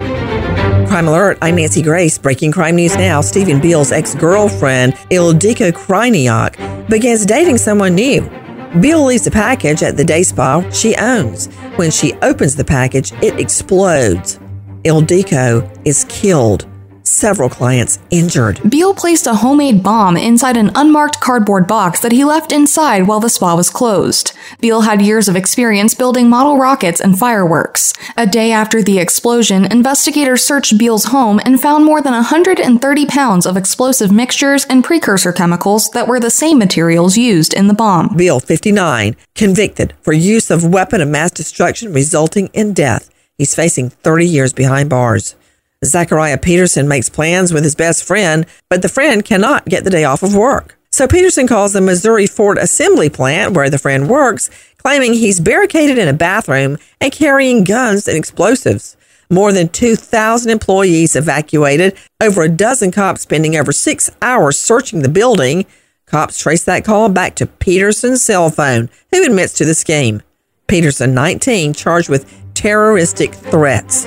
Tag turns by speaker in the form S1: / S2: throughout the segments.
S1: Crime Alert, I'm Nancy Grace. Breaking crime news now. Stephen Beal's ex girlfriend, Ildiko Krajnyak, begins dating someone new. Beal leaves a package at the day spa she owns. When she opens the package, it explodes. Ildiko is killed several clients injured.
S2: Beal placed a homemade bomb inside an unmarked cardboard box that he left inside while the spa was closed. Beal had years of experience building model rockets and fireworks. A day after the explosion, investigators searched Beal's home and found more than 130 pounds of explosive mixtures and precursor chemicals that were the same materials used in the bomb.
S1: Beal, 59, convicted for use of weapon of mass destruction resulting in death. He's facing 30 years behind bars. Zachariah Peterson makes plans with his best friend, but the friend cannot get the day off of work. So Peterson calls the Missouri Ford assembly plant where the friend works, claiming he's barricaded in a bathroom and carrying guns and explosives. More than 2,000 employees evacuated, over a dozen cops spending over six hours searching the building. Cops trace that call back to Peterson's cell phone, who admits to the scheme. Peterson, 19, charged with terroristic threats.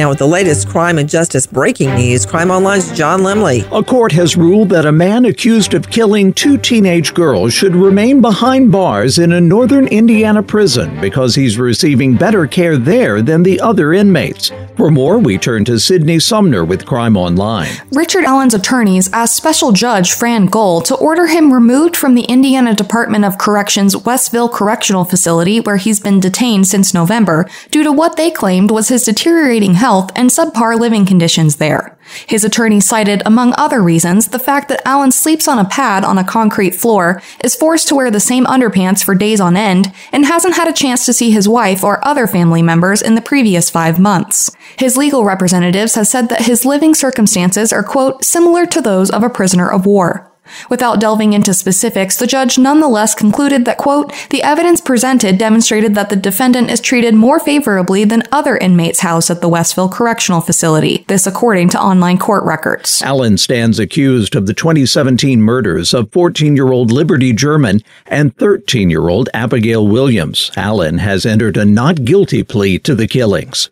S1: Now, with the latest crime and justice breaking news, Crime Online's John Lemley.
S3: A court has ruled that a man accused of killing two teenage girls should remain behind bars in a northern Indiana prison because he's receiving better care there than the other inmates. For more, we turn to Sydney Sumner with Crime Online.
S2: Richard Allen's attorneys asked Special Judge Fran Gull to order him removed from the Indiana Department of Corrections Westville Correctional Facility, where he's been detained since November, due to what they claimed was his deteriorating health and subpar living conditions there. His attorney cited, among other reasons, the fact that Allen sleeps on a pad on a concrete floor, is forced to wear the same underpants for days on end, and hasn't had a chance to see his wife or other family members in the previous five months. His legal representatives have said that his living circumstances are, quote, similar to those of a prisoner of war. Without delving into specifics, the judge nonetheless concluded that, quote, the evidence presented demonstrated that the defendant is treated more favorably than other inmates housed at the Westville Correctional Facility. This according to online court records.
S3: Allen stands accused of the 2017 murders of 14 year old Liberty German and 13 year old Abigail Williams. Allen has entered a not guilty plea to the killings.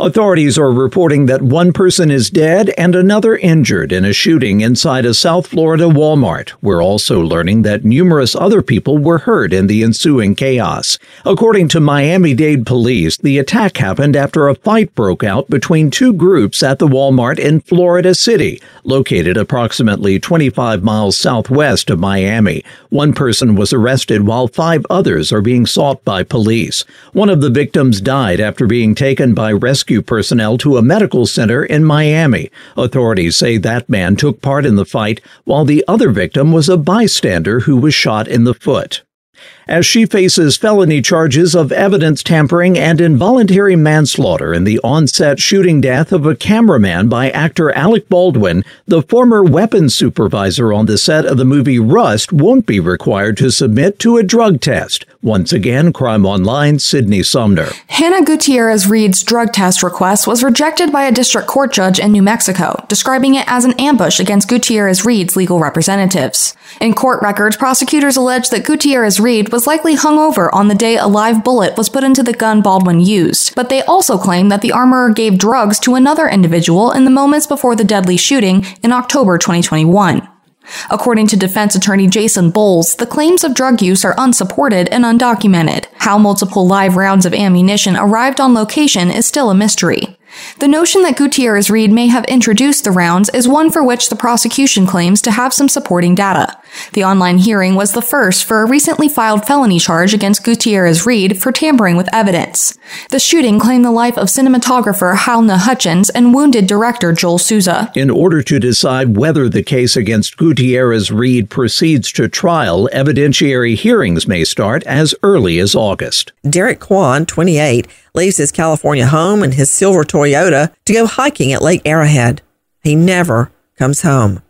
S3: Authorities are reporting that one person is dead and another injured in a shooting inside a South Florida Walmart. We're also learning that numerous other people were hurt in the ensuing chaos. According to Miami Dade police, the attack happened after a fight broke out between two groups at the Walmart in Florida City, located approximately 25 miles southwest of Miami. One person was arrested while five others are being sought by police. One of the victims died after being taken by rescue rescue personnel to a medical center in Miami. Authorities say that man took part in the fight while the other victim was a bystander who was shot in the foot. as she faces felony charges of evidence tampering and involuntary manslaughter in the on-set shooting death of a cameraman by actor Alec Baldwin. The former weapons supervisor on the set of the movie Rust won't be required to submit to a drug test. Once again, Crime Online, Sydney Sumner.
S2: Hannah Gutierrez Reed's drug test request was rejected by a district court judge in New Mexico, describing it as an ambush against Gutierrez Reed's legal representatives. In court records, prosecutors allege that Gutierrez Reed was likely hungover on the day a live bullet was put into the gun Baldwin used, but they also claim that the armorer gave drugs to another individual in the moments before the deadly shooting in October 2021. According to defense attorney Jason Bowles, the claims of drug use are unsupported and undocumented. How multiple live rounds of ammunition arrived on location is still a mystery. The notion that Gutierrez Reed may have introduced the rounds is one for which the prosecution claims to have some supporting data. The online hearing was the first for a recently filed felony charge against Gutierrez Reed for tampering with evidence. The shooting claimed the life of cinematographer Halyna Hutchins and wounded director Joel Souza.
S3: In order to decide whether the case against Gutierrez Reed proceeds to trial, evidentiary hearings may start as early as August.
S1: Derek Kwan, 28, leaves his California home and his silver Toyota to go hiking at Lake Arrowhead. He never comes home.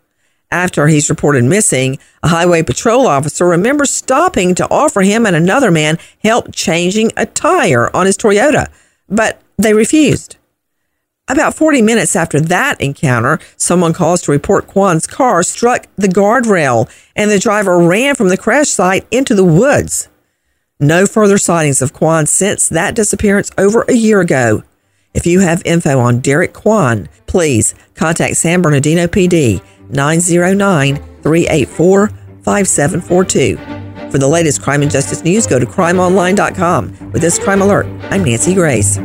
S1: After he's reported missing, a highway patrol officer remembers stopping to offer him and another man help changing a tire on his Toyota, but they refused. About 40 minutes after that encounter, someone calls to report Kwan's car struck the guardrail and the driver ran from the crash site into the woods. No further sightings of Kwan since that disappearance over a year ago. If you have info on Derek Kwan, please contact San Bernardino PD 909 384 5742. For the latest crime and justice news, go to crimeonline.com. With this crime alert, I'm Nancy Grace.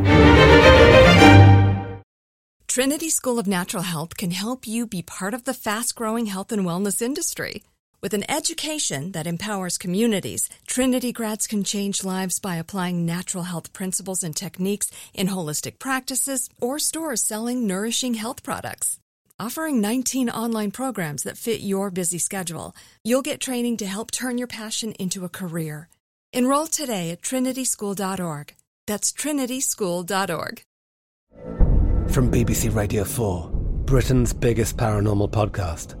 S4: Trinity School of Natural Health can help you be part of the fast growing health and wellness industry. With an education that empowers communities, Trinity grads can change lives by applying natural health principles and techniques in holistic practices or stores selling nourishing health products. Offering 19 online programs that fit your busy schedule, you'll get training to help turn your passion into a career. Enroll today at trinityschool.org. That's trinityschool.org.
S5: From BBC Radio 4, Britain's biggest paranormal podcast